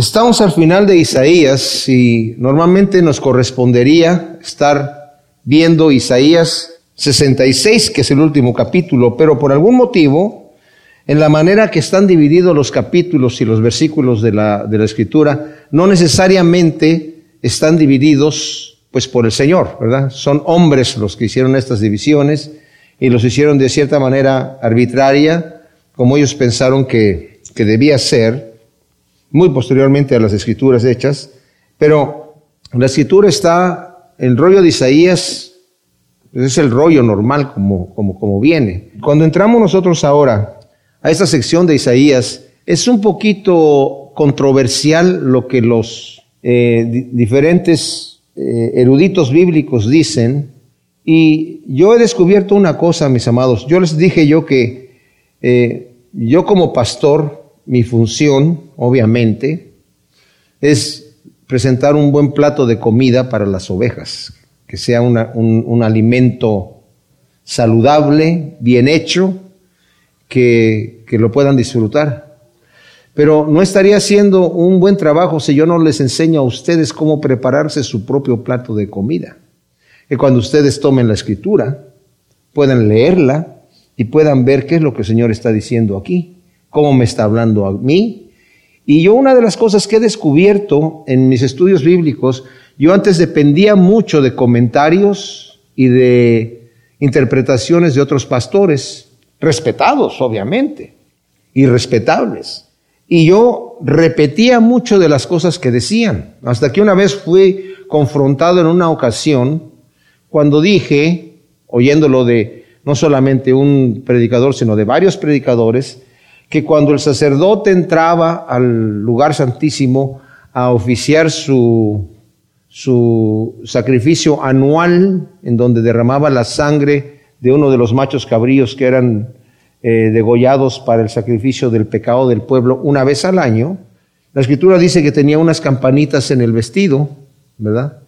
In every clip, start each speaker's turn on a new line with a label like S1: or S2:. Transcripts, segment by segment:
S1: Estamos al final de Isaías y normalmente nos correspondería estar viendo Isaías 66, que es el último capítulo, pero por algún motivo, en la manera que están divididos los capítulos y los versículos de la, de la Escritura, no necesariamente están divididos pues por el Señor, ¿verdad? Son hombres los que hicieron estas divisiones y los hicieron de cierta manera arbitraria, como ellos pensaron que, que debía ser muy posteriormente a las escrituras hechas, pero la escritura está, el rollo de Isaías, es el rollo normal como, como, como viene. Cuando entramos nosotros ahora a esta sección de Isaías, es un poquito controversial lo que los eh, diferentes eh, eruditos bíblicos dicen, y yo he descubierto una cosa, mis amados, yo les dije yo que eh, yo como pastor, mi función, obviamente, es presentar un buen plato de comida para las ovejas, que sea un, alimento saludable, bien hecho, que, que lo puedan disfrutar. Pero no estaría haciendo un buen trabajo si yo no les enseño a ustedes cómo prepararse su propio plato de comida. Que cuando ustedes tomen la escritura, puedan leerla y puedan ver qué es lo que el Señor está diciendo aquí cómo me está hablando a mí. Y yo una de las cosas que he descubierto en mis estudios bíblicos, yo antes dependía mucho de comentarios y de interpretaciones de otros pastores, respetados obviamente, y respetables. Y yo repetía mucho de las cosas que decían, hasta que una vez fui confrontado en una ocasión cuando dije, oyéndolo de no solamente un predicador, sino de varios predicadores, que cuando el sacerdote entraba al lugar santísimo a oficiar su, su sacrificio anual, en donde derramaba la sangre de uno de los machos cabríos que eran eh, degollados para el sacrificio del pecado del pueblo una vez al año, la escritura dice que tenía unas campanitas en el vestido, ¿verdad?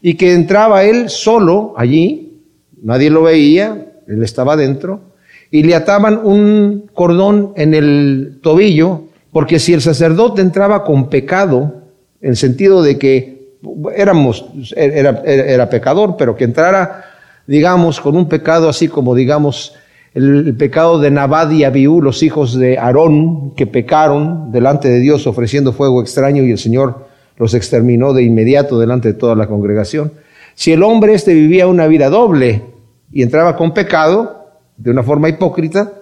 S1: Y que entraba él solo allí, nadie lo veía, él estaba dentro, y le ataban un cordón en el tobillo, porque si el sacerdote entraba con pecado, en sentido de que éramos, era, era pecador, pero que entrara, digamos, con un pecado así como, digamos, el, pecado de Nabad y Abiú, los hijos de Aarón, que pecaron delante de Dios ofreciendo fuego extraño y el Señor los exterminó de inmediato delante de toda la congregación. Si el hombre este vivía una vida doble y entraba con pecado, de una forma hipócrita,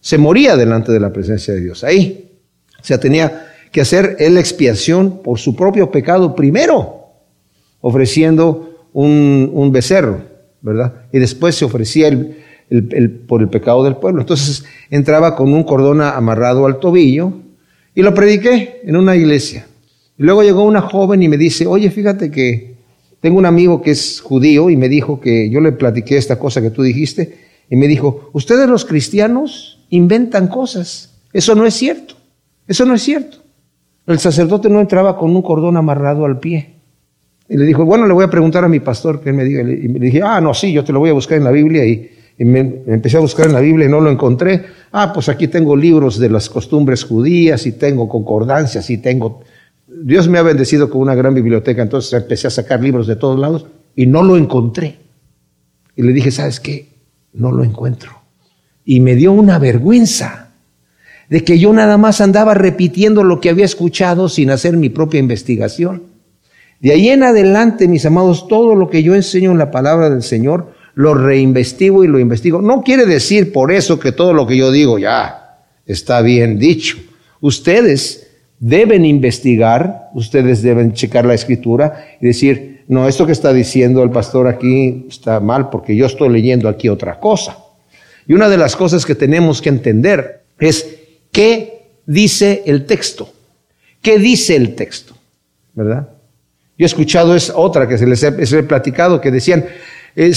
S1: se moría delante de la presencia de Dios. Ahí. O sea, tenía que hacer él expiación por su propio pecado primero, ofreciendo un, becerro, ¿verdad? Y después se ofrecía el, por el pecado del pueblo. Entonces entraba con un cordón amarrado al tobillo y lo prediqué en una iglesia. Y luego llegó una joven y me dice, oye, fíjate que tengo un amigo que es judío y me dijo que yo le platiqué esta cosa que tú dijiste y me dijo, ustedes los cristianos inventan cosas. Eso no es cierto. Eso no es cierto. El sacerdote no entraba con un cordón amarrado al pie. Y le dijo, bueno, le voy a preguntar a mi pastor que él me diga. Y le dije, ah, no, sí, yo te lo voy a buscar en la Biblia. Y, me, empecé a buscar en la Biblia y no lo encontré. Ah, pues aquí tengo libros de las costumbres judías y tengo concordancias y tengo... Dios me ha bendecido con una gran biblioteca, entonces empecé a sacar libros de todos lados y no lo encontré. Y le dije, ¿sabes qué? No lo encuentro. Y me dio una vergüenza de que yo nada más andaba repitiendo lo que había escuchado sin hacer mi propia investigación. De ahí en adelante, mis amados, todo lo que yo enseño en la palabra del Señor, lo reinvestigo y lo investigo. No quiere decir por eso que todo lo que yo digo ya está bien dicho. Ustedes deben investigar, ustedes deben checar la escritura y decir, no, esto que está diciendo el pastor aquí está mal porque yo estoy leyendo aquí otra cosa. Y una de las cosas que tenemos que entender es qué dice el texto. ¿Qué dice el texto? ¿Verdad? Yo he escuchado es otra que se les he, platicado que decían, eh,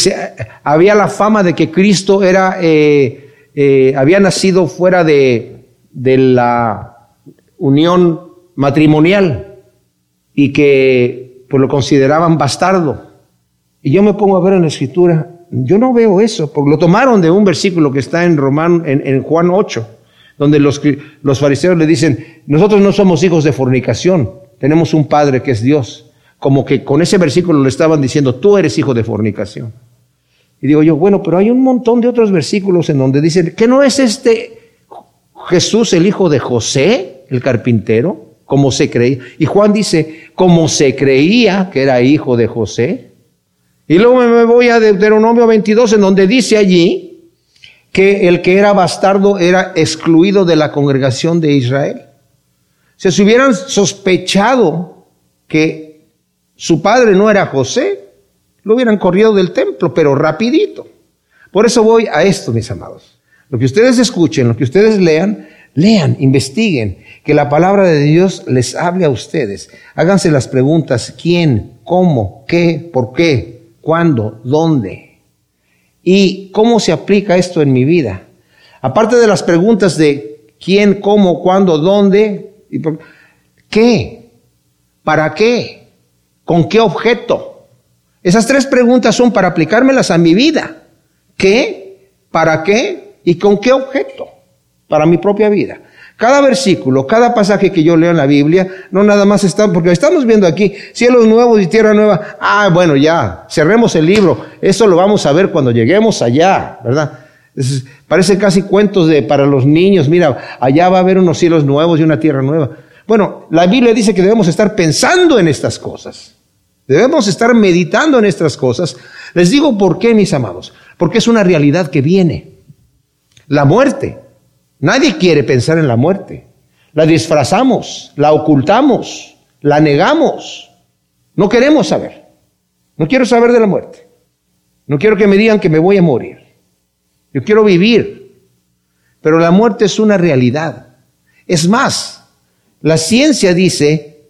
S1: había la fama de que Cristo era, eh, eh, había nacido fuera de, de la unión matrimonial y que pues lo consideraban bastardo. Y yo me pongo a ver en la escritura, yo no veo eso, porque lo tomaron de un versículo que está en Román, en, Juan 8, donde los, los fariseos le dicen, nosotros no somos hijos de fornicación. tenemos un Padre que es Dios. Como que con ese versículo le estaban diciendo, tú eres hijo de fornicación. Y digo yo, bueno, pero hay un montón de otros versículos en donde dicen, que no es este Jesús el hijo de José, el carpintero, como se creía. Y Juan dice, como se creía que era hijo de José. Y luego me voy a Deuteronomio 22, en donde dice allí que el que era bastardo era excluido de la congregación de Israel. Si se hubieran sospechado que su padre no era José, lo hubieran corrido del templo, pero rapidito. Por eso voy a esto, mis amados. Lo que ustedes escuchen, lo que ustedes lean, lean, investiguen, que la palabra de Dios les hable a ustedes. Háganse las preguntas, ¿quién? ¿Cómo? ¿Qué? ¿Por qué? ¿Cuándo? ¿Dónde? ¿Y cómo se aplica esto en mi vida? Aparte de las preguntas de quién, cómo, cuándo, dónde, ¿qué? ¿Para qué? ¿Con qué objeto? Esas tres preguntas son para aplicármelas a mi vida. ¿Qué? ¿Para qué? ¿Y con qué objeto? Para mi propia vida. Cada versículo, cada pasaje que yo leo en la Biblia, no nada más está, porque estamos viendo aquí cielos nuevos y tierra nueva. Ah, bueno, ya, cerremos el libro. Eso lo vamos a ver cuando lleguemos allá, ¿verdad? parece casi cuentos de para los niños. Mira, allá va a haber unos cielos nuevos y una tierra nueva. Bueno, la Biblia dice que debemos estar pensando en estas cosas. Debemos estar meditando en estas cosas. Les digo por qué, mis amados. Porque es una realidad que viene. La muerte. Nadie quiere pensar en la muerte. La disfrazamos, la ocultamos, la negamos. No queremos saber. No quiero saber de la muerte. No quiero que me digan que me voy a morir. Yo quiero vivir. Pero la muerte es una realidad. Es más, la ciencia dice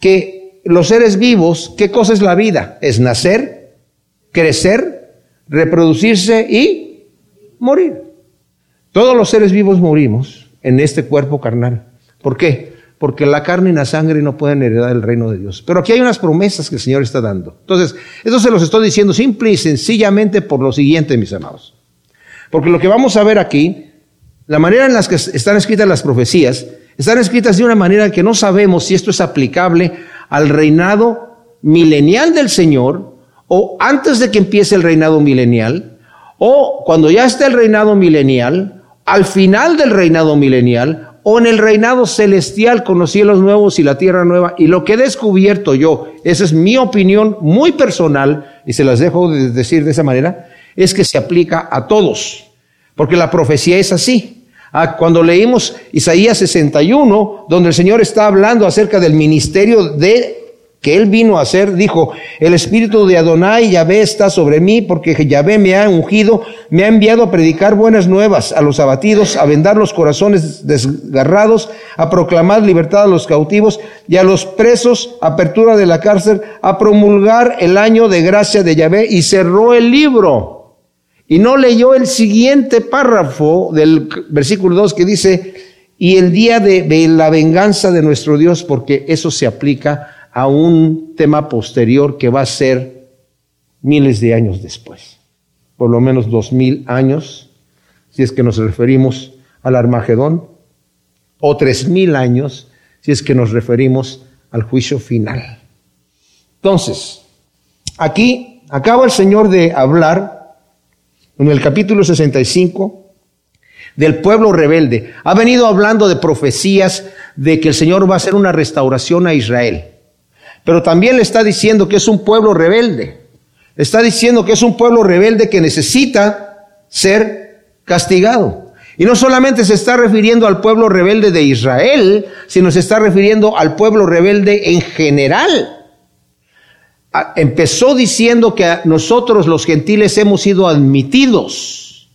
S1: que los seres vivos, ¿qué cosa es la vida? Es nacer, crecer, reproducirse y morir. Todos los seres vivos morimos en este cuerpo carnal. ¿Por qué? Porque la carne y la sangre no pueden heredar el reino de Dios. Pero aquí hay unas promesas que el Señor está dando. Entonces, eso se los estoy diciendo simple y sencillamente por lo siguiente, mis amados. Porque lo que vamos a ver aquí, la manera en la que están escritas las profecías, están escritas de una manera que no sabemos si esto es aplicable al reinado milenial del Señor, o antes de que empiece el reinado milenial, o cuando ya esté el reinado milenial, al final del reinado milenial, o en el reinado celestial con los cielos nuevos y la tierra nueva. Y lo que he descubierto yo, esa es mi opinión muy personal, y se las dejo de decir de esa manera, es que se aplica a todos, porque la profecía es así. Ah, cuando leímos Isaías 61, donde el Señor está hablando acerca del ministerio de que él vino a hacer, dijo, el espíritu de Adonai Yahvé está sobre mí porque Yahvé me ha ungido, me ha enviado a predicar buenas nuevas a los abatidos, a vendar los corazones desgarrados, a proclamar libertad a los cautivos y a los presos, apertura de la cárcel, a promulgar el año de gracia de Yahvé y cerró el libro. Y no leyó el siguiente párrafo del versículo 2 que dice, y el día de, la venganza de nuestro Dios, porque eso se aplica a un tema posterior que va a ser miles de años después, por lo menos dos mil años, si es que nos referimos al Armagedón, o tres mil años, si es que nos referimos al juicio final. Entonces, aquí acaba el Señor de hablar en el capítulo 65 del pueblo rebelde. Ha venido hablando de profecías de que el Señor va a hacer una restauración a Israel. Pero también le está diciendo que es un pueblo rebelde. Le está diciendo que es un pueblo rebelde que necesita ser castigado. Y no solamente se está refiriendo al pueblo rebelde de Israel, sino se está refiriendo al pueblo rebelde en general empezó diciendo que nosotros los gentiles hemos sido admitidos,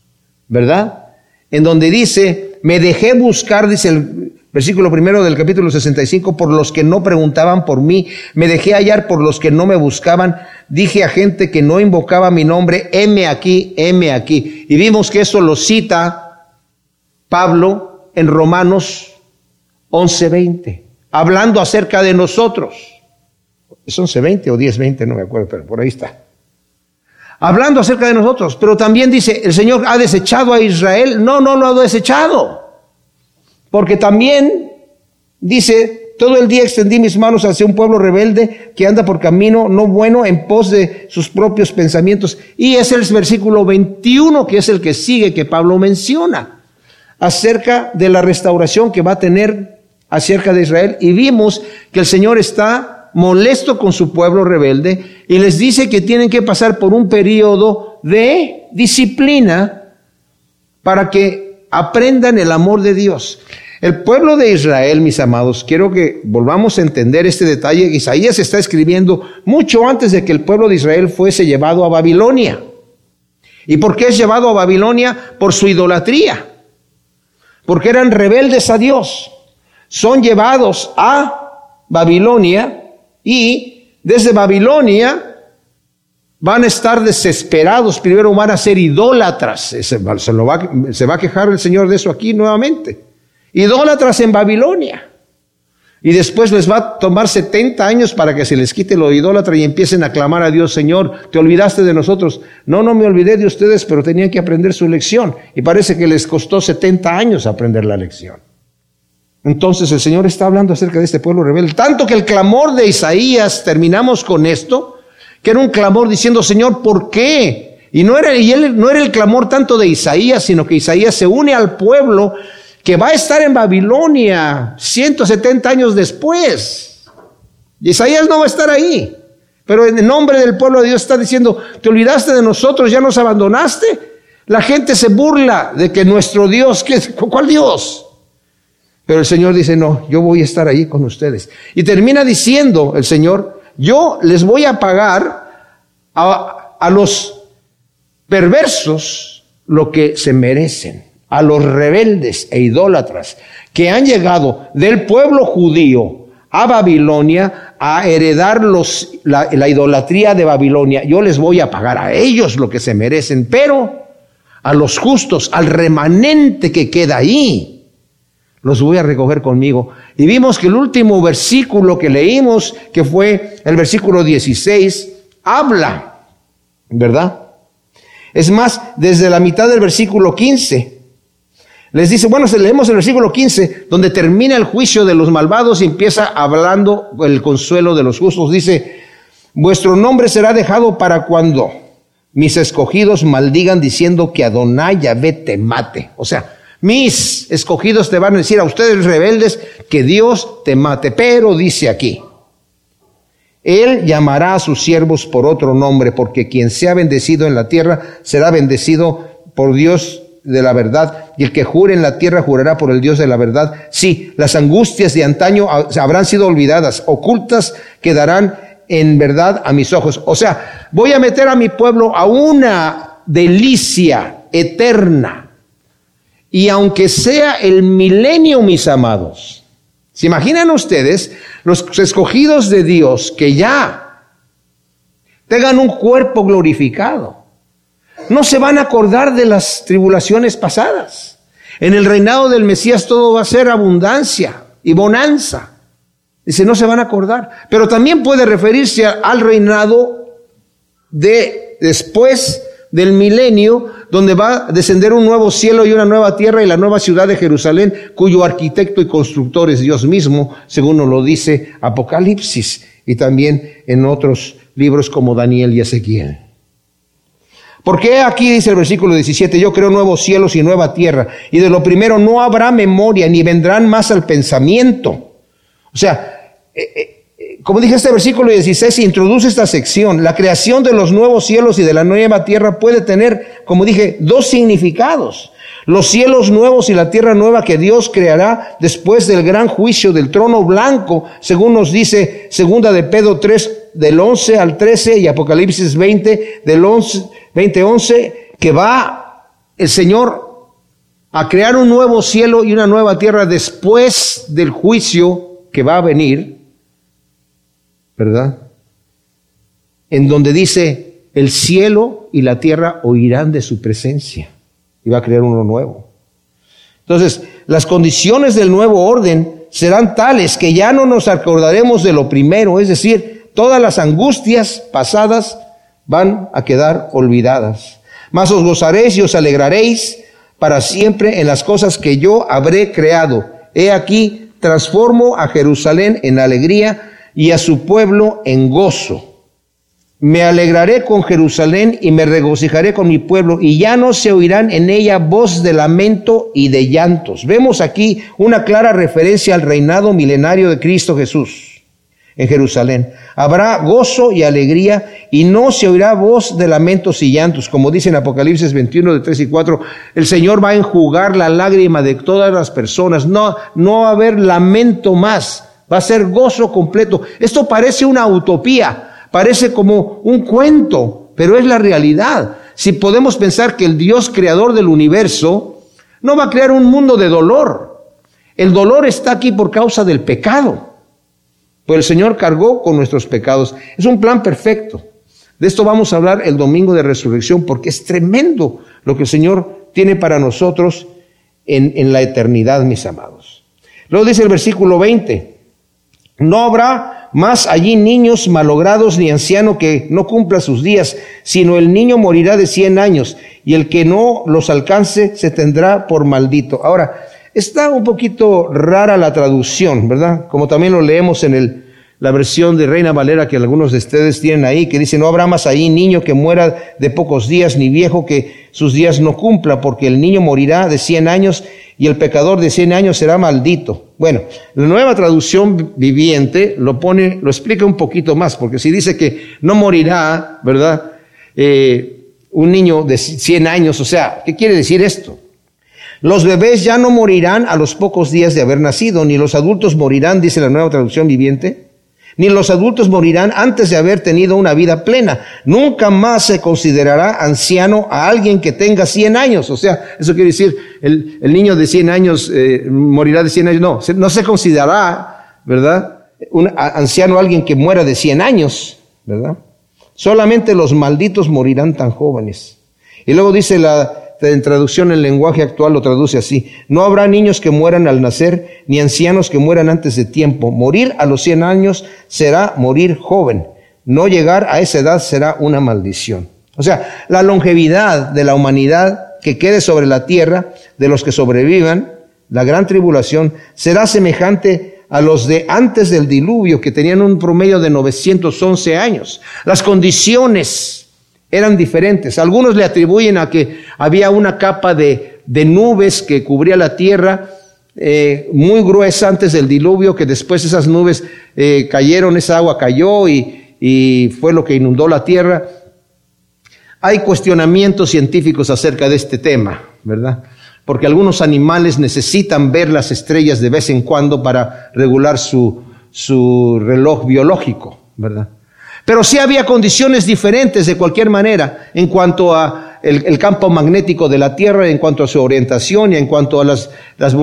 S1: ¿verdad? En donde dice, me dejé buscar, dice el versículo primero del capítulo 65, por los que no preguntaban por mí, me dejé hallar por los que no me buscaban, dije a gente que no invocaba mi nombre, heme aquí, heme aquí. Y vimos que eso lo cita Pablo en Romanos 11:20, hablando acerca de nosotros. Es 11.20 o 10.20, no me acuerdo, pero por ahí está. Hablando acerca de nosotros, pero también dice, el Señor ha desechado a Israel. No, no lo ha desechado. Porque también dice, Todo el día extendí mis manos hacia un pueblo rebelde que anda por camino no bueno en pos de sus propios pensamientos. Y es el versículo 21 que es el que sigue que Pablo menciona acerca de la restauración que va a tener acerca de Israel. Y vimos que el Señor está molesto con su pueblo rebelde y les dice que tienen que pasar por un periodo de disciplina para que aprendan el amor de Dios. El pueblo de Israel, mis amados, quiero que volvamos a entender este detalle. Isaías está escribiendo mucho antes de que el pueblo de Israel fuese llevado a Babilonia. ¿Y por qué es llevado a Babilonia? Por su idolatría. Porque eran rebeldes a Dios. Son llevados a Babilonia y desde Babilonia van a estar desesperados, primero van a ser idólatras. Se, va, se va a quejar el Señor de eso aquí nuevamente. Idólatras en Babilonia. Y después les va a tomar 70 años para que se les quite lo idólatra y empiecen a clamar a Dios, Señor, te olvidaste de nosotros. No, no me olvidé de ustedes, pero tenían que aprender su lección. Y parece que les costó 70 años aprender la lección. Entonces el Señor está hablando acerca de este pueblo rebelde. Tanto que el clamor de Isaías, terminamos con esto, que era un clamor diciendo, Señor, ¿por qué? Y no era, y él, no era el clamor tanto de Isaías, sino que Isaías se une al pueblo que va a estar en Babilonia 170 años después. Isaías no va a estar ahí. Pero en el nombre del pueblo de Dios está diciendo, te olvidaste de nosotros, ya nos abandonaste. La gente se burla de que nuestro Dios, ¿qué, ¿cuál Dios? Pero el Señor dice, no, yo voy a estar ahí con ustedes. Y termina diciendo el Señor, yo les voy a pagar a, a los perversos lo que se merecen, a los rebeldes e idólatras que han llegado del pueblo judío a Babilonia a heredar los, la, la, idolatría de Babilonia. Yo les voy a pagar a ellos lo que se merecen, pero a los justos, al remanente que queda ahí, los voy a recoger conmigo. Y vimos que el último versículo que leímos, que fue el versículo 16, habla, ¿verdad? Es más, desde la mitad del versículo 15, les dice, bueno, leemos el versículo 15, donde termina el juicio de los malvados y empieza hablando el consuelo de los justos. Dice, vuestro nombre será dejado para cuando mis escogidos maldigan diciendo que Adonai Yahvé te mate. O sea, mis escogidos te van a decir a ustedes rebeldes que Dios te mate. Pero dice aquí, Él llamará a sus siervos por otro nombre, porque quien sea bendecido en la tierra será bendecido por Dios de la verdad, y el que jure en la tierra jurará por el Dios de la verdad. Sí, las angustias de antaño habrán sido olvidadas, ocultas quedarán en verdad a mis ojos. O sea, voy a meter a mi pueblo a una delicia eterna y aunque sea el milenio, mis amados, ¿se imaginan ustedes los escogidos de Dios que ya tengan un cuerpo glorificado? No se van a acordar de las tribulaciones pasadas. En el reinado del Mesías todo va a ser abundancia y bonanza. Dice, no se van a acordar. Pero también puede referirse al reinado de después del milenio, donde va a descender un nuevo cielo y una nueva tierra y la nueva ciudad de Jerusalén, cuyo arquitecto y constructor es Dios mismo, según nos lo dice Apocalipsis y también en otros libros como Daniel y Ezequiel. ¿Por qué aquí dice el versículo 17, yo creo nuevos cielos y nueva tierra, y de lo primero no habrá memoria, ni vendrán más al pensamiento? O sea, eh, eh, como dije, este versículo 16 introduce esta sección. La creación de los nuevos cielos y de la nueva tierra puede tener, como dije, dos significados. Los cielos nuevos y la tierra nueva que Dios creará después del gran juicio del trono blanco, según nos dice segunda de Pedro 3 del 11 al 13 y Apocalipsis 20 del 11 20 11 que va el Señor a crear un nuevo cielo y una nueva tierra después del juicio que va a venir ¿verdad? En donde dice, el cielo y la tierra oirán de su presencia y va a crear uno nuevo. Entonces, las condiciones del nuevo orden serán tales que ya no nos acordaremos de lo primero, es decir, todas las angustias pasadas van a quedar olvidadas. Mas os gozaréis y os alegraréis para siempre en las cosas que yo habré creado. He aquí, transformo a Jerusalén en alegría y a su pueblo en gozo. Me alegraré con Jerusalén y me regocijaré con mi pueblo, y ya no se oirán en ella voz de lamento y de llantos. Vemos aquí una clara referencia al reinado milenario de Cristo Jesús en Jerusalén. Habrá gozo y alegría y no se oirá voz de lamentos y llantos, como dice en Apocalipsis 21 de 3 y 4. El Señor va a enjugar la lágrima de todas las personas. No, no va a haber lamento más. Va a ser gozo completo. Esto parece una utopía Parece como un cuento, pero es la realidad. Si podemos pensar que el Dios creador del universo no va a crear un mundo de dolor. El dolor está aquí por causa del pecado. Pues el Señor cargó con nuestros pecados. Es un plan perfecto. De esto vamos a hablar el domingo de resurrección porque es tremendo lo que el Señor tiene para nosotros en, en la eternidad, mis amados. Luego dice el versículo 20, no habrá más allí niños malogrados ni anciano que no cumpla sus días, sino el niño morirá de cien años, y el que no los alcance se tendrá por maldito. Ahora, está un poquito rara la traducción, ¿verdad? Como también lo leemos en el la versión de Reina Valera que algunos de ustedes tienen ahí, que dice, no habrá más ahí niño que muera de pocos días, ni viejo que sus días no cumpla, porque el niño morirá de cien años y el pecador de cien años será maldito. Bueno, la nueva traducción viviente lo pone, lo explica un poquito más, porque si dice que no morirá, ¿verdad? Eh, un niño de cien años, o sea, ¿qué quiere decir esto? Los bebés ya no morirán a los pocos días de haber nacido, ni los adultos morirán, dice la nueva traducción viviente ni los adultos morirán antes de haber tenido una vida plena. Nunca más se considerará anciano a alguien que tenga 100 años. O sea, eso quiere decir, el, niño de 100 años eh, morirá de 100 años. No, no se considerará, ¿verdad? Un anciano a alguien que muera de 100 años, ¿verdad? Solamente los malditos morirán tan jóvenes. Y luego dice la en traducción en lenguaje actual lo traduce así. No habrá niños que mueran al nacer, ni ancianos que mueran antes de tiempo. Morir a los 100 años será morir joven. No llegar a esa edad será una maldición. O sea, la longevidad de la humanidad que quede sobre la tierra, de los que sobrevivan, la gran tribulación, será semejante a los de antes del diluvio, que tenían un promedio de 911 años. Las condiciones eran diferentes. Algunos le atribuyen a que había una capa de, nubes que cubría la tierra eh, muy gruesa antes del diluvio, que después esas nubes eh, cayeron, esa agua cayó y, y fue lo que inundó la tierra. Hay cuestionamientos científicos acerca de este tema, ¿verdad? Porque algunos animales necesitan ver las estrellas de vez en cuando para regular su, su reloj biológico, ¿verdad? Pero sí había condiciones diferentes de cualquier manera en cuanto a el, campo magnético de la Tierra, en cuanto a su orientación y en cuanto a las, las,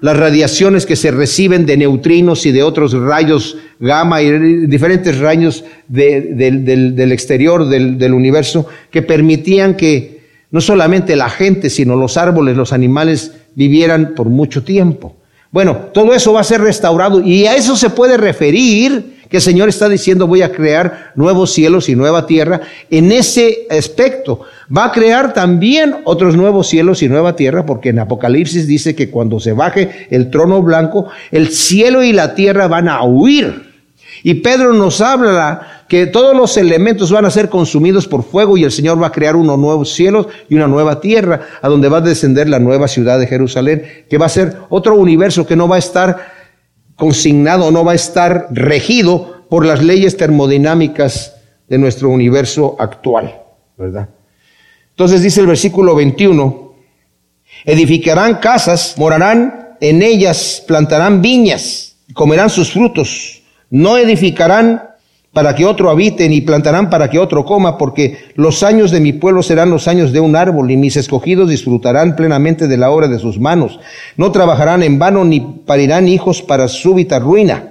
S1: las radiaciones que se reciben de neutrinos y de otros rayos gamma y diferentes rayos del, exterior del universo que permitían que no solamente la gente, sino los árboles, los animales vivieran por mucho tiempo. Bueno, todo eso va a ser restaurado y a eso se puede referir que el Señor está diciendo voy a crear nuevos cielos y nueva tierra. En ese aspecto va a crear también otros nuevos cielos y nueva tierra porque en Apocalipsis dice que cuando se baje el trono blanco, el cielo y la tierra van a huir y Pedro nos habla que todos los elementos van a ser consumidos por fuego y el Señor va a crear unos nuevos cielos y una nueva tierra a donde va a descender la nueva ciudad de Jerusalén, que va a ser otro universo que no va a estar consignado, no va a estar regido por las leyes termodinámicas de nuestro universo actual, ¿verdad? Entonces dice el versículo 21, edificarán casas, morarán en ellas, plantarán viñas, comerán sus frutos no edificarán para que otro habite, ni plantarán para que otro coma, porque los años de mi pueblo serán los años de un árbol, y mis escogidos disfrutarán plenamente de la obra de sus manos. No trabajarán en vano, ni parirán hijos para súbita ruina,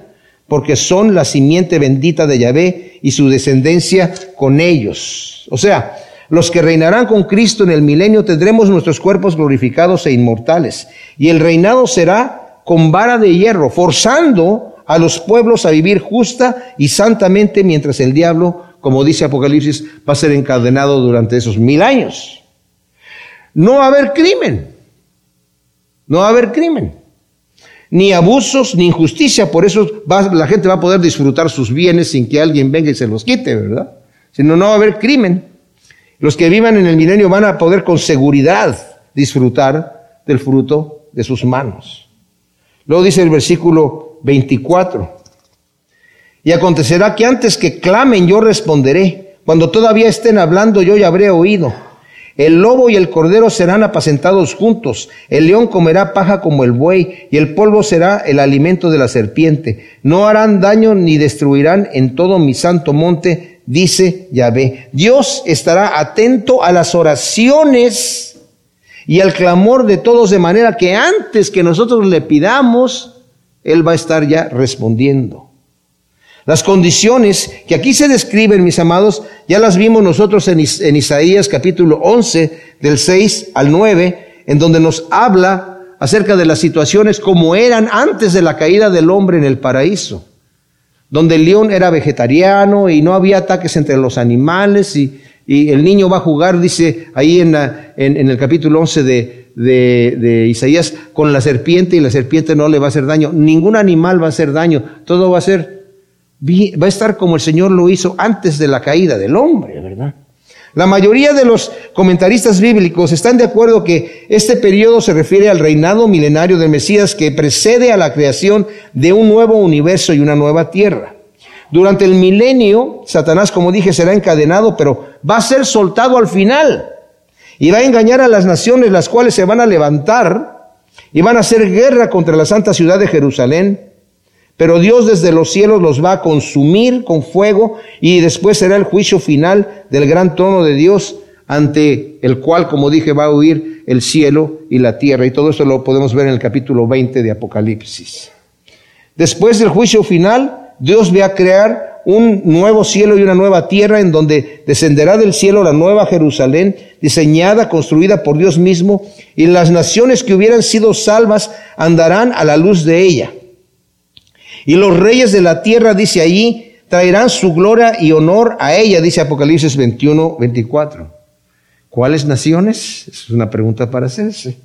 S1: porque son la simiente bendita de Yahvé y su descendencia con ellos. O sea, los que reinarán con Cristo en el milenio tendremos nuestros cuerpos glorificados e inmortales, y el reinado será con vara de hierro, forzando a los pueblos a vivir justa y santamente mientras el diablo, como dice Apocalipsis, va a ser encadenado durante esos mil años. No va a haber crimen. No va a haber crimen, ni abusos, ni injusticia. Por eso la gente va a poder disfrutar sus bienes sin que alguien venga y se los quite, ¿verdad? Sino no va a haber crimen. Los que vivan en el milenio van a poder con seguridad disfrutar del fruto de sus manos. Luego dice el versículo 24. Y acontecerá que antes que clamen yo responderé. Cuando todavía estén hablando yo ya habré oído. El lobo y el cordero serán apacentados juntos, el león comerá paja como el buey, y el polvo será el alimento de la serpiente. No harán daño ni destruirán en todo mi santo monte, dice Yahvé. Dios estará atento a las oraciones y al clamor de todos, de manera que antes que nosotros le pidamos, Él va a estar ya respondiendo. Las condiciones que aquí se describen, mis amados, ya las vimos nosotros en, Isaías capítulo 11, del 6 al 9, en donde nos habla acerca de las situaciones como eran antes de la caída del hombre en el paraíso, donde el león era vegetariano y no había ataques entre los animales y, el niño va a jugar, dice ahí en, en, el capítulo 11 de, de, de, Isaías, con la serpiente y la serpiente no le va a hacer daño. Ningún animal va a hacer daño, todo va a ser va a estar como el Señor lo hizo antes de la caída del hombre, ¿verdad? La mayoría de los comentaristas bíblicos están de acuerdo que este periodo se refiere al reinado milenario del Mesías que precede a la creación de un nuevo universo y una nueva tierra. Durante el milenio, Satanás, como dije, será encadenado, pero va a ser soltado al final y va a engañar a las naciones, las cuales se van a levantar y van a hacer guerra contra la santa ciudad de Jerusalén pero Dios desde los cielos los va a consumir con fuego y después será el juicio final del gran trono de Dios ante el cual, como dije, va a huir el cielo y la tierra. Y todo esto lo podemos ver en el capítulo 20 de Apocalipsis. Después del juicio final, Dios va a crear un nuevo cielo y una nueva tierra en donde descenderá del cielo la nueva Jerusalén, diseñada, construida por Dios mismo, y las naciones que hubieran sido salvas andarán a la luz de ella. Y los reyes de la tierra, dice allí, traerán su gloria y honor a ella, dice Apocalipsis 21, 24. ¿Cuáles naciones? Es una pregunta para hacerse.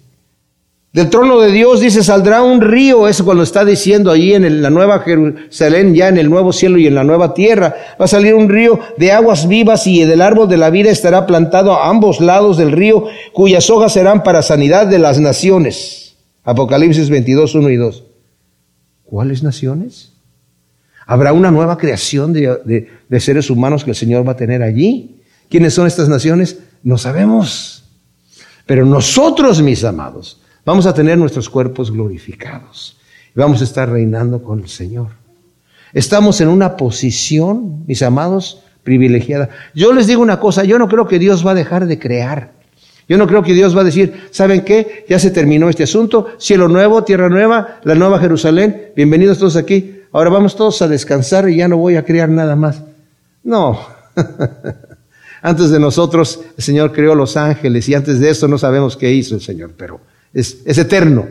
S1: Del trono de Dios dice, saldrá un río, eso cuando está diciendo allí en la nueva Jerusalén, ya en el nuevo cielo y en la nueva tierra, va a salir un río de aguas vivas y del árbol de la vida estará plantado a ambos lados del río, cuyas hojas serán para sanidad de las naciones. Apocalipsis 22, 1 y 2. ¿Cuáles naciones? Habrá una nueva creación de, seres humanos que el Señor va a tener allí. ¿Quiénes son estas naciones? No sabemos. Pero nosotros, mis amados, vamos a tener nuestros cuerpos glorificados. Y vamos a estar reinando con el Señor. Estamos en una posición, mis amados, privilegiada. Yo les digo una cosa, yo no creo que Dios va a dejar de crear. Yo no creo que Dios va a decir, ¿saben qué? Ya se terminó este asunto, cielo nuevo, tierra nueva, la nueva Jerusalén, bienvenidos todos aquí, ahora vamos todos a descansar y ya no voy a crear nada más. No. antes de nosotros el Señor creó los ángeles y antes de eso no sabemos qué hizo el Señor, pero es, eterno.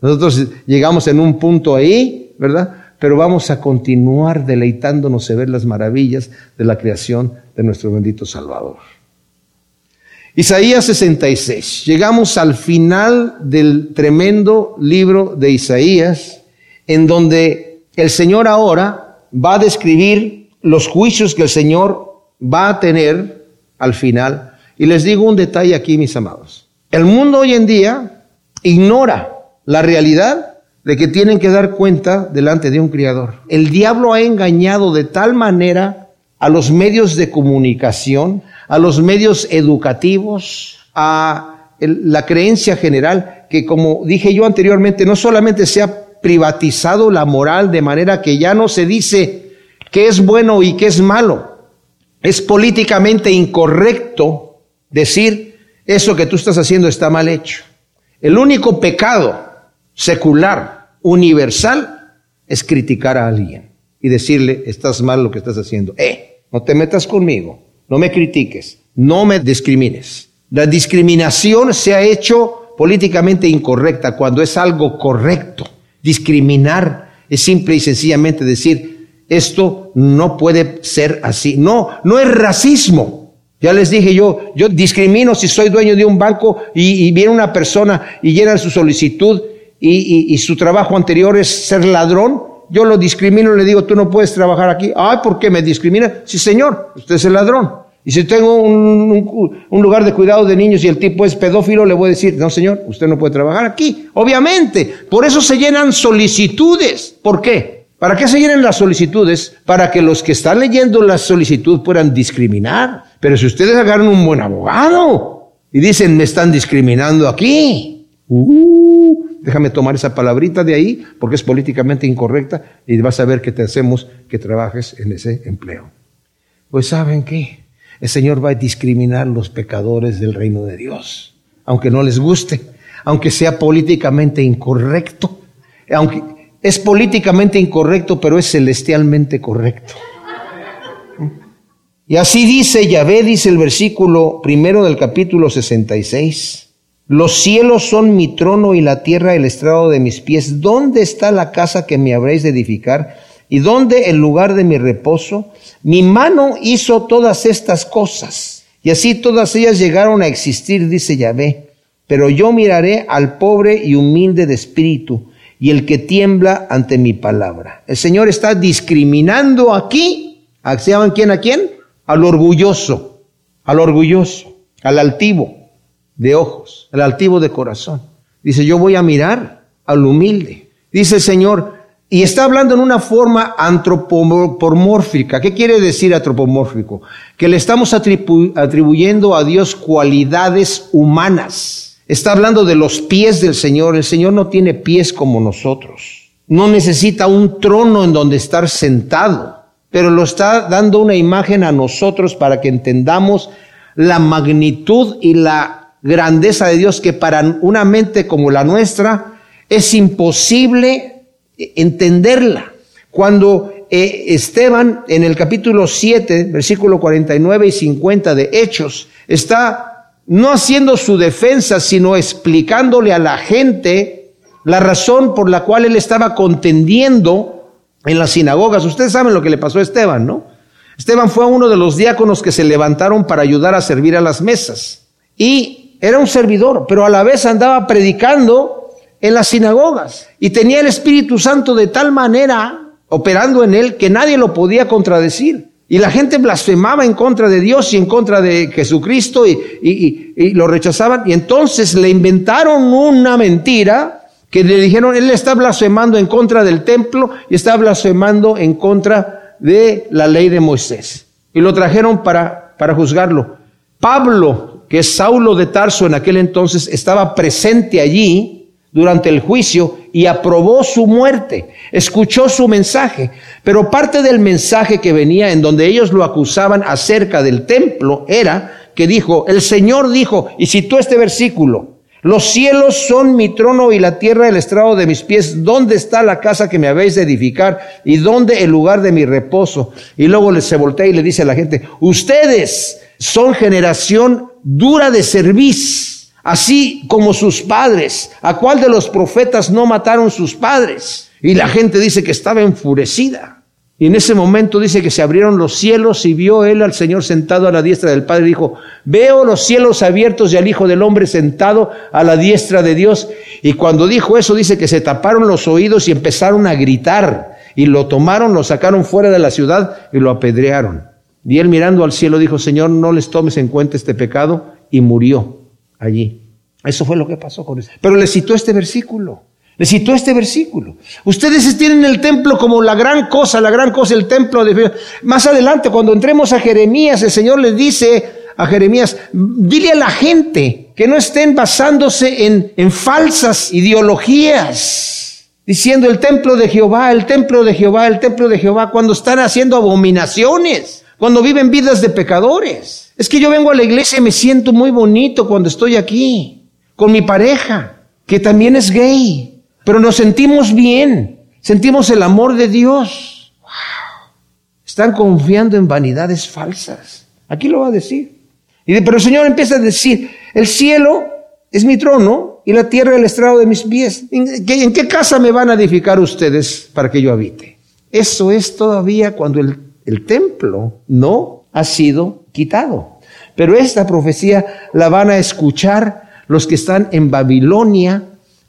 S1: Nosotros llegamos en un punto ahí, ¿verdad? Pero vamos a continuar deleitándonos de ver las maravillas de la creación de nuestro bendito Salvador. Isaías 66. Llegamos al final del tremendo libro de Isaías, en donde el Señor ahora va a describir los juicios que el Señor va a tener al final. Y les digo un detalle aquí, mis amados. El mundo hoy en día ignora la realidad de que tienen que dar cuenta delante de un Criador. El diablo ha engañado de tal manera a los medios de comunicación, a los medios educativos, a la creencia general que, como dije yo anteriormente, no solamente se ha privatizado la moral de manera que ya no se dice qué es bueno y qué es malo. Es políticamente incorrecto decir eso que tú estás haciendo está mal hecho. El único pecado secular, universal, es criticar a alguien y decirle, estás mal lo que estás haciendo. Eh, no te metas conmigo. No me critiques, no me discrimines. La discriminación se ha hecho políticamente incorrecta cuando es algo correcto. Discriminar es simple y sencillamente decir, esto no puede ser así. No, no es racismo. Ya les dije yo, yo discrimino si soy dueño de un banco y, viene una persona y llena su solicitud y, su trabajo anterior es ser ladrón, yo lo discrimino y le digo, tú no puedes trabajar aquí. Ay, ¿por qué me discrimina? Sí, señor, usted es el ladrón. Y si tengo un, un, lugar de cuidado de niños y el tipo es pedófilo, le voy a decir, no señor, usted no puede trabajar aquí. Obviamente, por eso se llenan solicitudes. ¿Por qué? ¿Para qué se llenan las solicitudes? Para que los que están leyendo la solicitud puedan discriminar. Pero si ustedes agarran un buen abogado y dicen, me están discriminando aquí, uh, déjame tomar esa palabrita de ahí porque es políticamente incorrecta y vas a ver que te hacemos que trabajes en ese empleo. Pues saben qué, el Señor va a discriminar los pecadores del reino de Dios, aunque no les guste, aunque sea políticamente incorrecto, aunque es políticamente incorrecto, pero es celestialmente correcto. Y así dice Yahvé, dice el versículo primero del capítulo 66. Los cielos son mi trono y la tierra el estrado de mis pies. ¿Dónde está la casa que me habréis de edificar? ¿Y dónde el lugar de mi reposo? Mi mano hizo todas estas cosas. Y así todas ellas llegaron a existir, dice Yahvé. Pero yo miraré al pobre y humilde de espíritu y el que tiembla ante mi palabra. El Señor está discriminando aquí. ¿Saben quién a quién? Al orgulloso, al orgulloso, al altivo de ojos, al altivo de corazón. Dice, yo voy a mirar al humilde. Dice el Señor, y está hablando en una forma antropomórfica. ¿Qué quiere decir antropomórfico? Que le estamos atribuyendo a Dios cualidades humanas. Está hablando de los pies del Señor. El Señor no tiene pies como nosotros. No necesita un trono en donde estar sentado pero lo está dando una imagen a nosotros para que entendamos la magnitud y la grandeza de Dios que para una mente como la nuestra es imposible entenderla. Cuando eh, Esteban en el capítulo 7, versículo 49 y 50 de Hechos, está no haciendo su defensa, sino explicándole a la gente la razón por la cual él estaba contendiendo en las sinagogas. Ustedes saben lo que le pasó a Esteban, ¿no? Esteban fue uno de los diáconos que se levantaron para ayudar a servir a las mesas. Y era un servidor, pero a la vez andaba predicando en las sinagogas. Y tenía el Espíritu Santo de tal manera operando en él que nadie lo podía contradecir. Y la gente blasfemaba en contra de Dios y en contra de Jesucristo y, lo rechazaban. Y entonces le inventaron una mentira que le dijeron, él está blasfemando en contra del templo y está blasfemando en contra de la ley de Moisés. Y lo trajeron para, para juzgarlo. Pablo, que es Saulo de Tarso en aquel entonces, estaba presente allí durante el juicio y aprobó su muerte, escuchó su mensaje, pero parte del mensaje que venía en donde ellos lo acusaban acerca del templo era que dijo, el Señor dijo, y citó este versículo, los cielos son mi trono y la tierra el estrado de mis pies. ¿Dónde está la casa que me habéis de edificar? ¿Y dónde el lugar de mi reposo? Y luego se voltea y le dice a la gente, ustedes son generación dura de cerviz, así como sus padres. ¿A cuál de los profetas no mataron sus padres? Y la gente dice que estaba enfurecida. Y en ese momento dice que se abrieron los cielos y vio él al Señor sentado a la diestra del Padre dijo, veo los cielos abiertos y al Hijo del Hombre sentado a la diestra de Dios. Y cuando dijo eso dice que se taparon los oídos y empezaron a gritar y lo tomaron, lo sacaron fuera de la ciudad y lo apedrearon. Y él mirando al cielo dijo, Señor, no les tomes en cuenta este pecado y murió allí. Eso fue lo que pasó con él. Pero le citó este versículo. Le citó este versículo. Ustedes tienen el templo como la gran cosa, la gran cosa, el templo de... Más adelante, cuando entremos a Jeremías, el Señor le dice a Jeremías, dile a la gente que no estén basándose en, en falsas ideologías, diciendo el templo de Jehová, el templo de Jehová, el templo de Jehová, cuando están haciendo abominaciones, cuando viven vidas de pecadores. Es que yo vengo a la iglesia y me siento muy bonito cuando estoy aquí, con mi pareja, que también es gay pero nos sentimos bien, sentimos el amor de Dios. Están confiando en vanidades falsas. Aquí lo va a decir. Y pero el Señor empieza a decir, el cielo es mi trono y la tierra el estrado de mis pies. ¿En qué, ¿En qué, casa me van a edificar ustedes para que yo habite? Eso es todavía cuando el, el templo no ha sido quitado. Pero esta profecía la van a escuchar los que están en Babilonia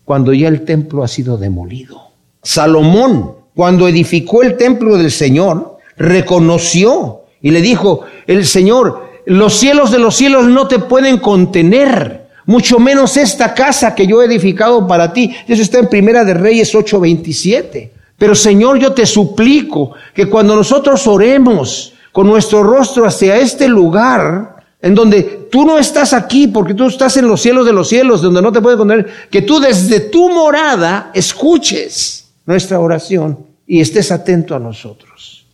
S1: cuando ya el templo ha sido demolido. Salomón, cuando edificó el templo del Señor, reconoció y le dijo, el Señor, los cielos de los cielos no te pueden contener, mucho menos esta casa que yo he edificado para ti. Eso está en Primera de Reyes 8:27. Pero Señor, yo te suplico que cuando nosotros oremos con nuestro rostro hacia este lugar, en donde tú no estás aquí porque tú estás en los cielos de los cielos, donde no te puede contener, que tú desde tu morada escuches nuestra oración y estés atento a nosotros.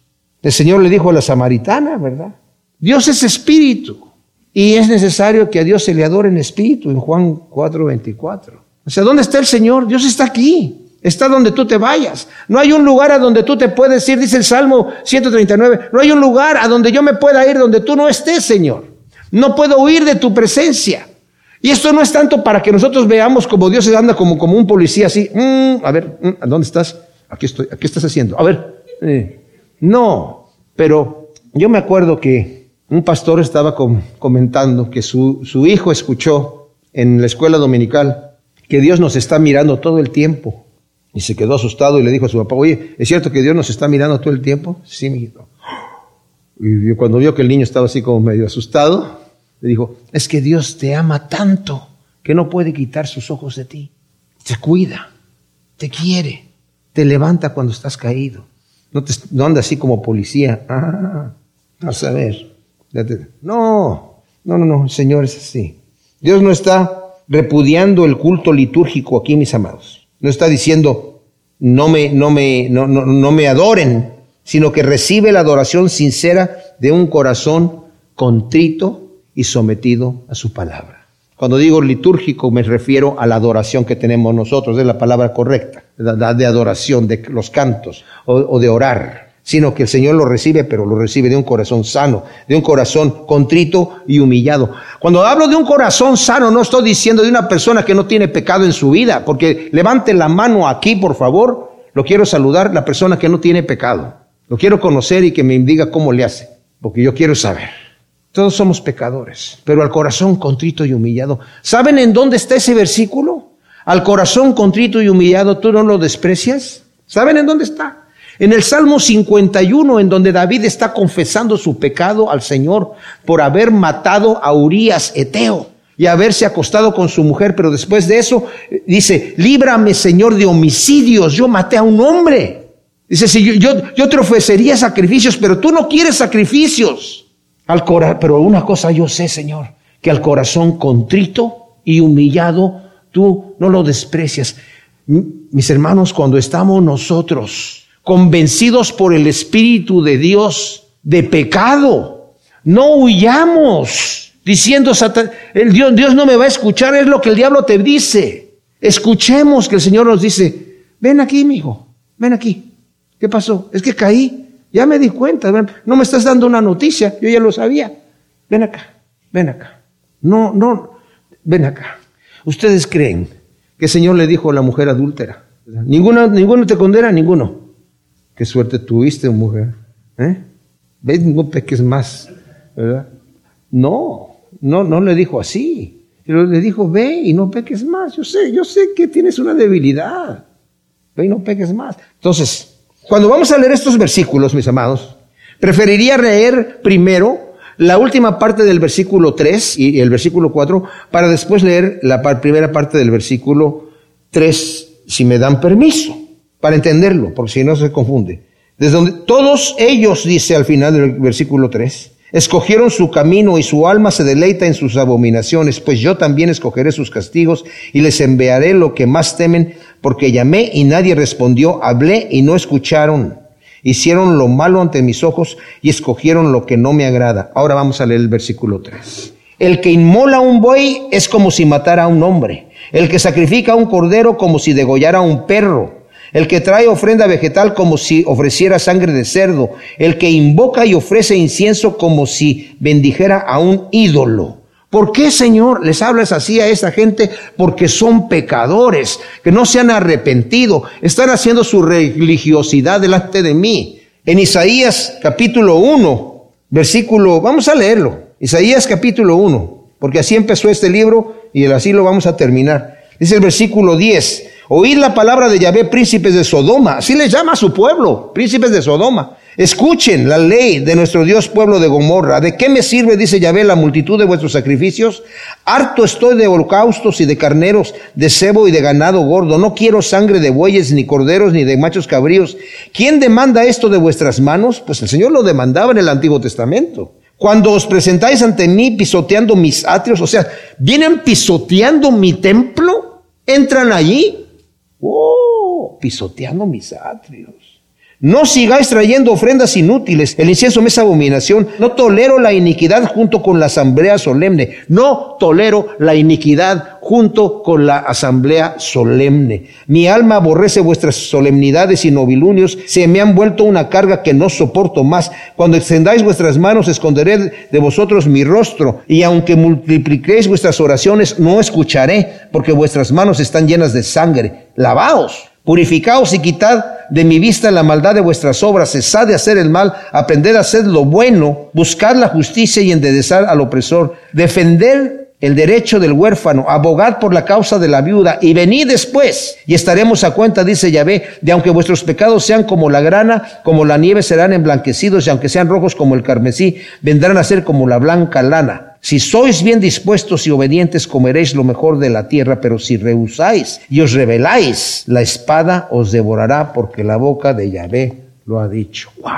S1: El Señor le dijo a la samaritana, ¿verdad? Dios es espíritu y es necesario que a Dios se le adore en espíritu, en Juan 4:24. O sea, ¿dónde está el Señor? Dios está aquí. Está donde tú te vayas. No hay un lugar a donde tú te puedes ir, dice el Salmo 139. No hay un lugar a donde yo me pueda ir donde tú no estés, Señor. No puedo huir de tu presencia. Y esto no es tanto para que nosotros veamos como Dios se anda como, como un policía así. Mm, a ver, mm, ¿dónde estás? Aquí estoy. ¿Qué estás haciendo? A ver. Eh, no, pero yo me acuerdo que un pastor estaba comentando que su, su hijo escuchó en la escuela dominical que Dios nos está mirando todo el tiempo. Y se quedó asustado y le dijo a su papá, oye, ¿es cierto que Dios nos está mirando todo el tiempo? Sí, mi hijo. Y cuando vio que el niño estaba así como medio asustado, le dijo, es que Dios te ama tanto que no puede quitar sus ojos de ti. Te cuida, te quiere, te levanta cuando estás caído. No, te, anda así como policía. Ah, a saber. No, no, no, no, Señor es así. Dios no está repudiando el culto litúrgico aquí, mis amados. No está diciendo, no me, no me, no, no, no me adoren, sino que recibe la adoración sincera de un corazón contrito y sometido a su palabra. Cuando digo litúrgico me refiero a la adoración que tenemos nosotros, es la palabra correcta, de adoración, de los cantos o, de orar, sino que el Señor lo recibe, pero lo recibe de un corazón sano, de un corazón contrito y humillado. Cuando hablo de un corazón sano, no estoy diciendo de una persona que no tiene pecado en su vida, porque levante la mano aquí, por favor, lo quiero saludar, la persona que no tiene pecado. Lo quiero conocer y que me diga cómo le hace, porque yo quiero saber. Todos somos pecadores, pero al corazón contrito y humillado. ¿Saben en dónde está ese versículo? Al corazón contrito y humillado, ¿tú no lo desprecias? ¿Saben en dónde está? En el Salmo 51, en donde David está confesando su pecado al Señor por haber matado a Urias Eteo y haberse acostado con su mujer, pero después de eso dice, líbrame Señor de homicidios, yo maté a un hombre. Dice, si yo, yo, te ofrecería sacrificios, pero tú no quieres sacrificios. Al pero una cosa yo sé, Señor, que al corazón contrito y humillado, tú no lo desprecias. Mis hermanos, cuando estamos nosotros convencidos por el Espíritu de Dios de pecado, no huyamos diciendo, el Dios, Dios no me va a escuchar, es lo que el diablo te dice. Escuchemos que el Señor nos dice, ven aquí, hijo, ven aquí. ¿Qué pasó? Es que caí. Ya me di cuenta. No me estás dando una noticia. Yo ya lo sabía. Ven acá. Ven acá. No, no. Ven acá. ¿Ustedes creen que el Señor le dijo a la mujer adúltera? Ninguno, ninguno te condena, ninguno. Qué suerte tuviste, mujer. ¿Eh? No peques más. ¿Verdad? No, no, no le dijo así. Le dijo, ve y no peques más. Yo sé, yo sé que tienes una debilidad. Ve y no peques más. Entonces, cuando vamos a leer estos versículos, mis amados, preferiría leer primero la última parte del versículo 3 y el versículo 4 para después leer la primera parte del versículo 3, si me dan permiso, para entenderlo, porque si no se confunde. Desde donde todos ellos, dice al final del versículo 3, Escogieron su camino y su alma se deleita en sus abominaciones, pues yo también escogeré sus castigos y les enviaré lo que más temen, porque llamé y nadie respondió, hablé y no escucharon. Hicieron lo malo ante mis ojos y escogieron lo que no me agrada. Ahora vamos a leer el versículo 3. El que inmola un buey es como si matara a un hombre. El que sacrifica a un cordero como si degollara a un perro. El que trae ofrenda vegetal como si ofreciera sangre de cerdo. El que invoca y ofrece incienso como si bendijera a un ídolo. ¿Por qué, Señor, les hablas así a esa gente? Porque son pecadores, que no se han arrepentido, están haciendo su religiosidad delante de mí. En Isaías capítulo 1, versículo, vamos a leerlo. Isaías capítulo 1, porque así empezó este libro y así lo vamos a terminar. Dice el versículo 10, oíd la palabra de Yahvé, príncipes de Sodoma. Así les llama a su pueblo, príncipes de Sodoma. Escuchen la ley de nuestro Dios pueblo de Gomorra. ¿De qué me sirve, dice Yahvé, la multitud de vuestros sacrificios? Harto estoy de holocaustos y de carneros, de cebo y de ganado gordo. No quiero sangre de bueyes, ni corderos, ni de machos cabríos. ¿Quién demanda esto de vuestras manos? Pues el Señor lo demandaba en el Antiguo Testamento. Cuando os presentáis ante mí pisoteando mis atrios, o sea, vienen pisoteando mi templo, entran allí, oh, pisoteando mis atrios. No sigáis trayendo ofrendas inútiles. El incienso me es abominación. No tolero la iniquidad junto con la asamblea solemne. No tolero la iniquidad junto con la asamblea solemne. Mi alma aborrece vuestras solemnidades y novilunios. Se me han vuelto una carga que no soporto más. Cuando extendáis vuestras manos, esconderé de vosotros mi rostro. Y aunque multipliquéis vuestras oraciones, no escucharé, porque vuestras manos están llenas de sangre. Lavaos Purificaos y quitad de mi vista la maldad de vuestras obras, cesad de hacer el mal, aprended a hacer lo bueno, buscad la justicia y enderezar al opresor, defender el derecho del huérfano, abogad por la causa de la viuda y venid después y estaremos a cuenta, dice Yahvé, de aunque vuestros pecados sean como la grana, como la nieve serán emblanquecidos y aunque sean rojos como el carmesí, vendrán a ser como la blanca lana. Si sois bien dispuestos y obedientes, comeréis lo mejor de la tierra, pero si rehusáis y os rebeláis, la espada os devorará, porque la boca de Yahvé lo ha dicho. ¡Wow!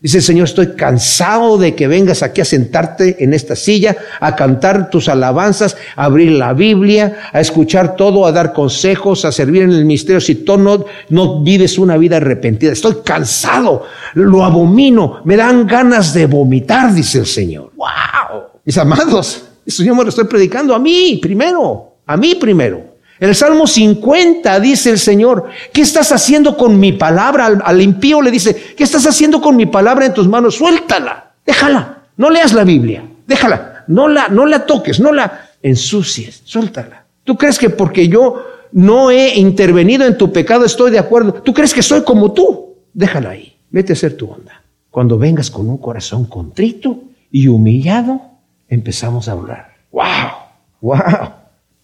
S1: Dice el Señor, estoy cansado de que vengas aquí a sentarte en esta silla, a cantar tus alabanzas, a abrir la Biblia, a escuchar todo, a dar consejos, a servir en el misterio. Si tú no, no vives una vida arrepentida, estoy cansado, lo abomino, me dan ganas de vomitar, dice el Señor. ¡Wow! Amados, esto yo me lo estoy predicando a mí primero, a mí primero. El Salmo 50 dice el Señor, ¿qué estás haciendo con mi palabra? Al, impío le dice, ¿qué estás haciendo con mi palabra en tus manos? Suéltala, déjala, no leas la Biblia, déjala, no la, no la toques, no la ensucies, suéltala. ¿Tú crees que porque yo no he intervenido en tu pecado estoy de acuerdo? ¿Tú crees que soy como tú? Déjala ahí, vete a hacer tu onda. Cuando vengas con un corazón contrito y humillado, empezamos a hablar. ¡Wow! ¡Wow!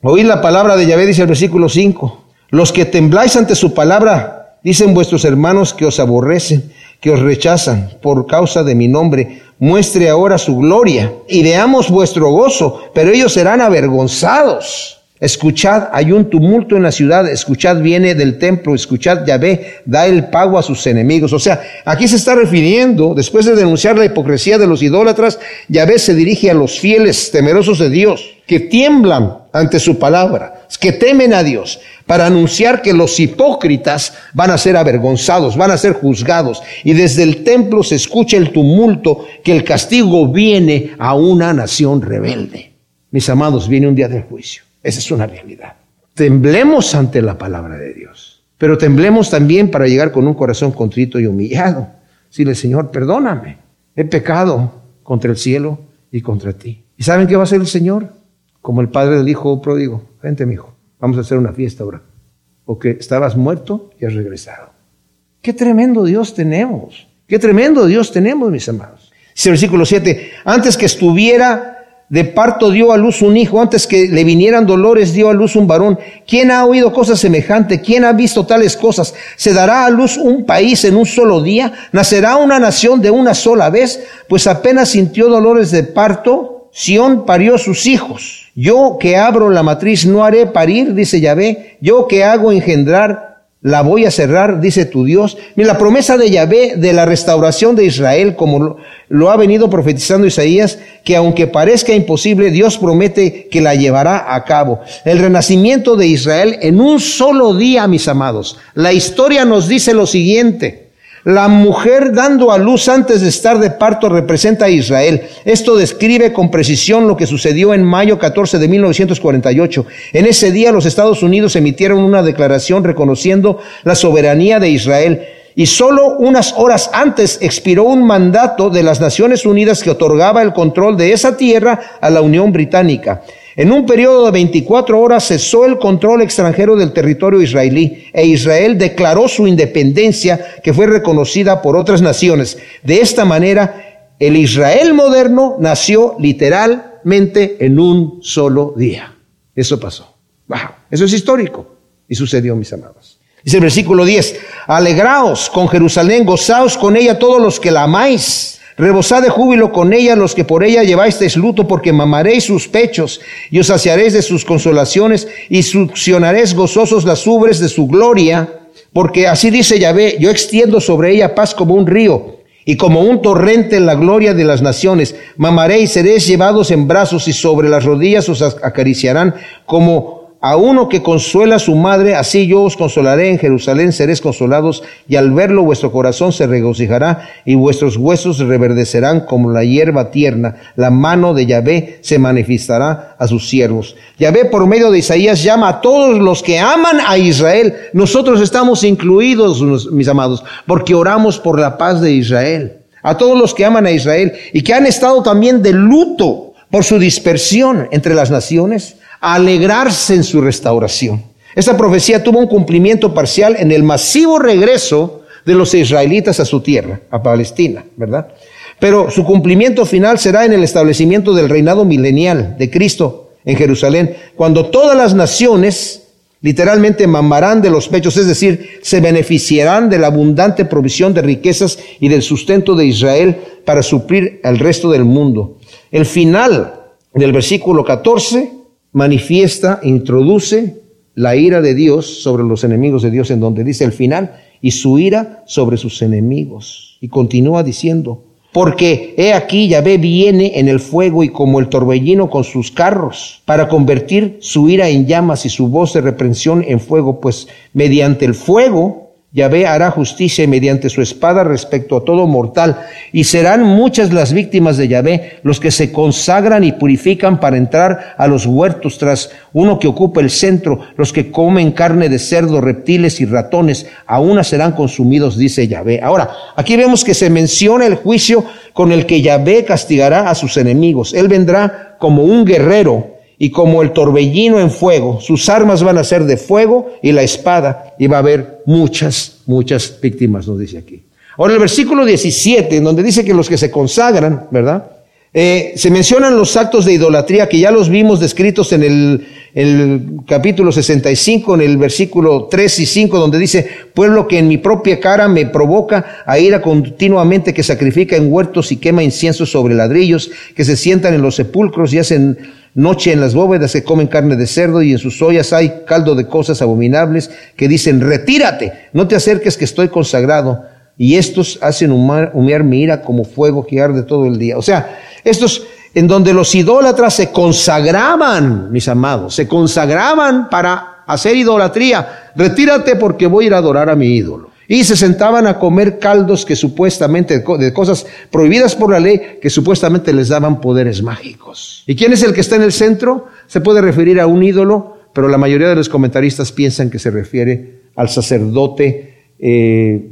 S1: Oíd la palabra de Yahvé, dice el versículo 5. Los que tembláis ante su palabra, dicen vuestros hermanos que os aborrecen, que os rechazan por causa de mi nombre. Muestre ahora su gloria y veamos vuestro gozo, pero ellos serán avergonzados. Escuchad, hay un tumulto en la ciudad, escuchad, viene del templo, escuchad, Yahvé da el pago a sus enemigos. O sea, aquí se está refiriendo, después de denunciar la hipocresía de los idólatras, Yahvé se dirige a los fieles, temerosos de Dios, que tiemblan ante su palabra, que temen a Dios, para anunciar que los hipócritas van a ser avergonzados, van a ser juzgados. Y desde el templo se escucha el tumulto que el castigo viene a una nación rebelde. Mis amados, viene un día del juicio. Esa es una realidad. Temblemos ante la palabra de Dios, pero temblemos también para llegar con un corazón contrito y humillado. Dile, Señor, perdóname, he pecado contra el cielo y contra ti. ¿Y saben qué va a hacer el Señor? Como el padre del hijo pródigo. Vente, mi hijo, vamos a hacer una fiesta ahora. Porque estabas muerto y has regresado. Qué tremendo Dios tenemos. Qué tremendo Dios tenemos, mis amados. Dice el versículo 7, antes que estuviera de parto dio a luz un hijo, antes que le vinieran dolores dio a luz un varón. ¿Quién ha oído cosas semejantes? ¿Quién ha visto tales cosas? ¿Se dará a luz un país en un solo día? ¿Nacerá una nación de una sola vez? Pues apenas sintió dolores de parto, Sión parió sus hijos. Yo que abro la matriz no haré parir, dice Yahvé. Yo que hago engendrar la voy a cerrar, dice tu Dios. Mira, la promesa de Yahvé de la restauración de Israel, como lo, ha venido profetizando Isaías, que aunque parezca imposible, Dios promete que la llevará a cabo. El renacimiento de Israel en un solo día, mis amados. La historia nos dice lo siguiente. La mujer dando a luz antes de estar de parto representa a Israel. Esto describe con precisión lo que sucedió en mayo 14 de 1948. En ese día los Estados Unidos emitieron una declaración reconociendo la soberanía de Israel. Y solo unas horas antes expiró un mandato de las Naciones Unidas que otorgaba el control de esa tierra a la Unión Británica. En un periodo de 24 horas cesó el control extranjero del territorio israelí e Israel declaró su independencia que fue reconocida por otras naciones. De esta manera, el Israel moderno nació literalmente en un solo día. Eso pasó. Eso es histórico y sucedió, mis amados. Dice el versículo 10, alegraos con Jerusalén, gozaos con ella todos los que la amáis. Rebosad de júbilo con ella los que por ella lleváis luto, porque mamaréis sus pechos y os saciaréis de sus consolaciones y succionaréis gozosos las ubres de su gloria. Porque así dice Yahvé, yo extiendo sobre ella paz como un río y como un torrente en la gloria de las naciones. Mamaréis, seréis llevados en brazos y sobre las rodillas os acariciarán como a uno que consuela a su madre, así yo os consolaré en Jerusalén, seréis consolados, y al verlo vuestro corazón se regocijará, y vuestros huesos reverdecerán como la hierba tierna. La mano de Yahvé se manifestará a sus siervos. Yahvé por medio de Isaías llama a todos los que aman a Israel. Nosotros estamos incluidos, mis amados, porque oramos por la paz de Israel. A todos los que aman a Israel y que han estado también de luto por su dispersión entre las naciones alegrarse en su restauración. Esta profecía tuvo un cumplimiento parcial en el masivo regreso de los israelitas a su tierra, a Palestina, ¿verdad? Pero su cumplimiento final será en el establecimiento del reinado milenial de Cristo en Jerusalén, cuando todas las naciones literalmente mamarán de los pechos, es decir, se beneficiarán de la abundante provisión de riquezas y del sustento de Israel para suplir al resto del mundo. El final del versículo 14 manifiesta, introduce la ira de Dios sobre los enemigos de Dios en donde dice el final, y su ira sobre sus enemigos. Y continúa diciendo, porque he aquí Yahvé viene en el fuego y como el torbellino con sus carros, para convertir su ira en llamas y su voz de reprensión en fuego, pues mediante el fuego Yahvé hará justicia mediante su espada respecto a todo mortal, y serán muchas las víctimas de Yahvé, los que se consagran y purifican para entrar a los huertos tras uno que ocupa el centro, los que comen carne de cerdo, reptiles y ratones, aún serán consumidos, dice Yahvé. Ahora, aquí vemos que se menciona el juicio con el que Yahvé castigará a sus enemigos. Él vendrá como un guerrero y como el torbellino en fuego, sus armas van a ser de fuego y la espada, y va a haber muchas, muchas víctimas, nos dice aquí. Ahora el versículo 17, en donde dice que los que se consagran, ¿verdad? Eh, se mencionan los actos de idolatría que ya los vimos descritos en el, el, capítulo 65, en el versículo 3 y 5, donde dice, pueblo que en mi propia cara me provoca a ira continuamente, que sacrifica en huertos y quema incienso sobre ladrillos, que se sientan en los sepulcros y hacen noche en las bóvedas que comen carne de cerdo y en sus ollas hay caldo de cosas abominables que dicen, retírate, no te acerques que estoy consagrado. Y estos hacen humear mi ira como fuego que arde todo el día. O sea, estos en donde los idólatras se consagraban, mis amados, se consagraban para hacer idolatría. Retírate porque voy a ir a adorar a mi ídolo. Y se sentaban a comer caldos que supuestamente, de cosas prohibidas por la ley, que supuestamente les daban poderes mágicos. ¿Y quién es el que está en el centro? Se puede referir a un ídolo, pero la mayoría de los comentaristas piensan que se refiere al sacerdote eh,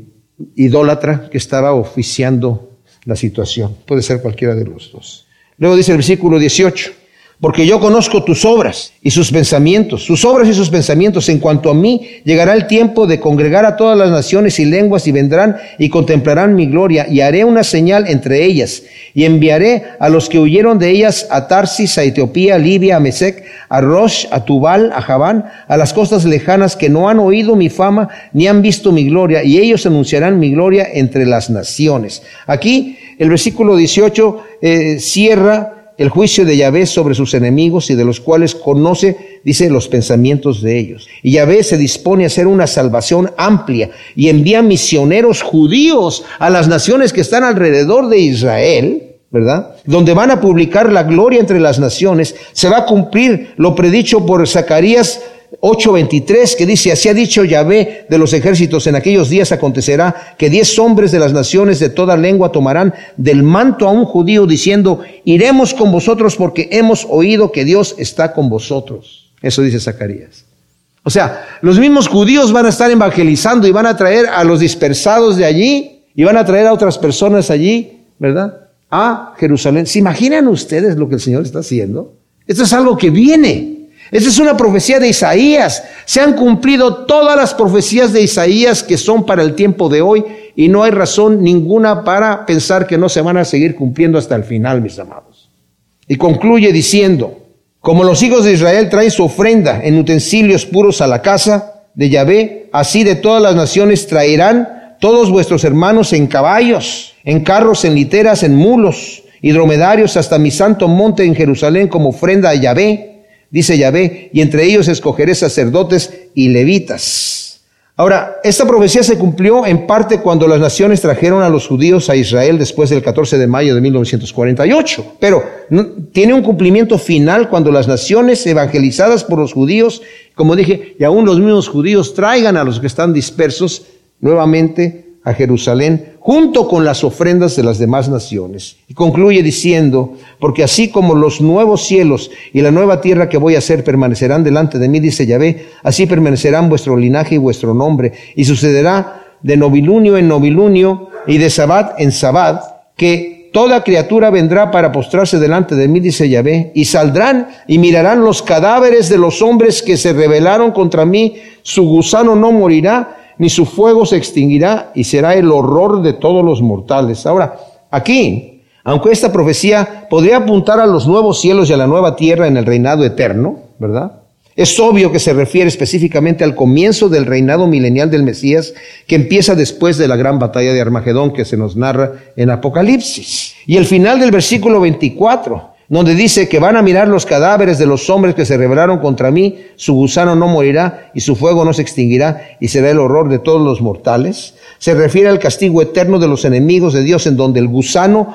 S1: idólatra que estaba oficiando la situación. Puede ser cualquiera de los dos. Luego dice el versículo 18 porque yo conozco tus obras y sus pensamientos, sus obras y sus pensamientos. En cuanto a mí, llegará el tiempo de congregar a todas las naciones y lenguas y vendrán y contemplarán mi gloria y haré una señal entre ellas y enviaré a los que huyeron de ellas a Tarsis, a Etiopía, a Libia, a Mesec, a Rosh, a Tubal, a Javán, a las costas lejanas que no han oído mi fama ni han visto mi gloria y ellos anunciarán mi gloria entre las naciones. Aquí el versículo 18 eh, cierra el juicio de Yahvé sobre sus enemigos y de los cuales conoce, dice, los pensamientos de ellos. Y Yahvé se dispone a hacer una salvación amplia y envía misioneros judíos a las naciones que están alrededor de Israel, ¿verdad? Donde van a publicar la gloria entre las naciones. Se va a cumplir lo predicho por Zacarías 8:23 que dice, así ha dicho Yahvé de los ejércitos, en aquellos días acontecerá que diez hombres de las naciones de toda lengua tomarán del manto a un judío diciendo, iremos con vosotros porque hemos oído que Dios está con vosotros. Eso dice Zacarías. O sea, los mismos judíos van a estar evangelizando y van a traer a los dispersados de allí y van a traer a otras personas allí, ¿verdad? A Jerusalén. ¿Se imaginan ustedes lo que el Señor está haciendo? Esto es algo que viene. Esa es una profecía de Isaías. Se han cumplido todas las profecías de Isaías que son para el tiempo de hoy y no hay razón ninguna para pensar que no se van a seguir cumpliendo hasta el final, mis amados. Y concluye diciendo, Como los hijos de Israel traen su ofrenda en utensilios puros a la casa de Yahvé, así de todas las naciones traerán todos vuestros hermanos en caballos, en carros, en literas, en mulos y dromedarios hasta mi santo monte en Jerusalén como ofrenda a Yahvé, dice Yahvé, y entre ellos escogeré sacerdotes y levitas. Ahora, esta profecía se cumplió en parte cuando las naciones trajeron a los judíos a Israel después del 14 de mayo de 1948, pero tiene un cumplimiento final cuando las naciones evangelizadas por los judíos, como dije, y aún los mismos judíos traigan a los que están dispersos nuevamente a Jerusalén junto con las ofrendas de las demás naciones. Y concluye diciendo, porque así como los nuevos cielos y la nueva tierra que voy a hacer permanecerán delante de mí, dice Yahvé, así permanecerán vuestro linaje y vuestro nombre. Y sucederá de novilunio en novilunio y de sabbat en sabbat, que toda criatura vendrá para postrarse delante de mí, dice Yahvé, y saldrán y mirarán los cadáveres de los hombres que se rebelaron contra mí, su gusano no morirá, ni su fuego se extinguirá y será el horror de todos los mortales. Ahora, aquí, aunque esta profecía podría apuntar a los nuevos cielos y a la nueva tierra en el reinado eterno, ¿verdad? Es obvio que se refiere específicamente al comienzo del reinado milenial del Mesías, que empieza después de la gran batalla de Armagedón que se nos narra en Apocalipsis. Y el final del versículo 24, donde dice que van a mirar los cadáveres de los hombres que se rebelaron contra mí, su gusano no morirá y su fuego no se extinguirá y será el horror de todos los mortales. Se refiere al castigo eterno de los enemigos de Dios en donde el gusano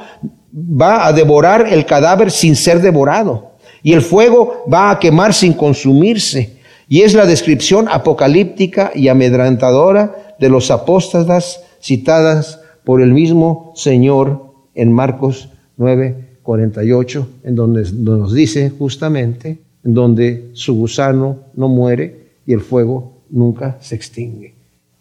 S1: va a devorar el cadáver sin ser devorado y el fuego va a quemar sin consumirse. Y es la descripción apocalíptica y amedrentadora de los apóstatas citadas por el mismo Señor en Marcos 9, 48, en donde nos dice justamente, en donde su gusano no muere y el fuego nunca se extingue.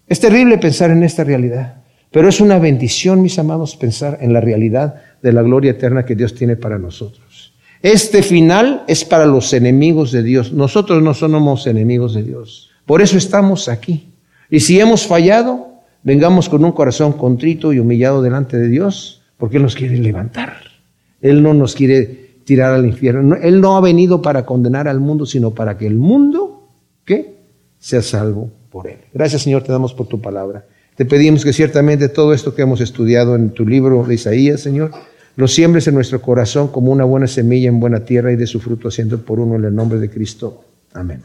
S1: Es terrible pensar en esta realidad, pero es una bendición, mis amados, pensar en la realidad de la gloria eterna que Dios tiene para nosotros. Este final es para los enemigos de Dios. Nosotros no somos enemigos de Dios. Por eso estamos aquí. Y si hemos fallado, vengamos con un corazón contrito y humillado delante de Dios, porque Él nos quiere levantar. Él no nos quiere tirar al infierno. Él no ha venido para condenar al mundo, sino para que el mundo, ¿qué? Sea salvo por Él. Gracias Señor, te damos por tu palabra. Te pedimos que ciertamente todo esto que hemos estudiado en tu libro de Isaías, Señor, lo siembres en nuestro corazón como una buena semilla en buena tierra y de su fruto haciendo por uno en el nombre de Cristo. Amén.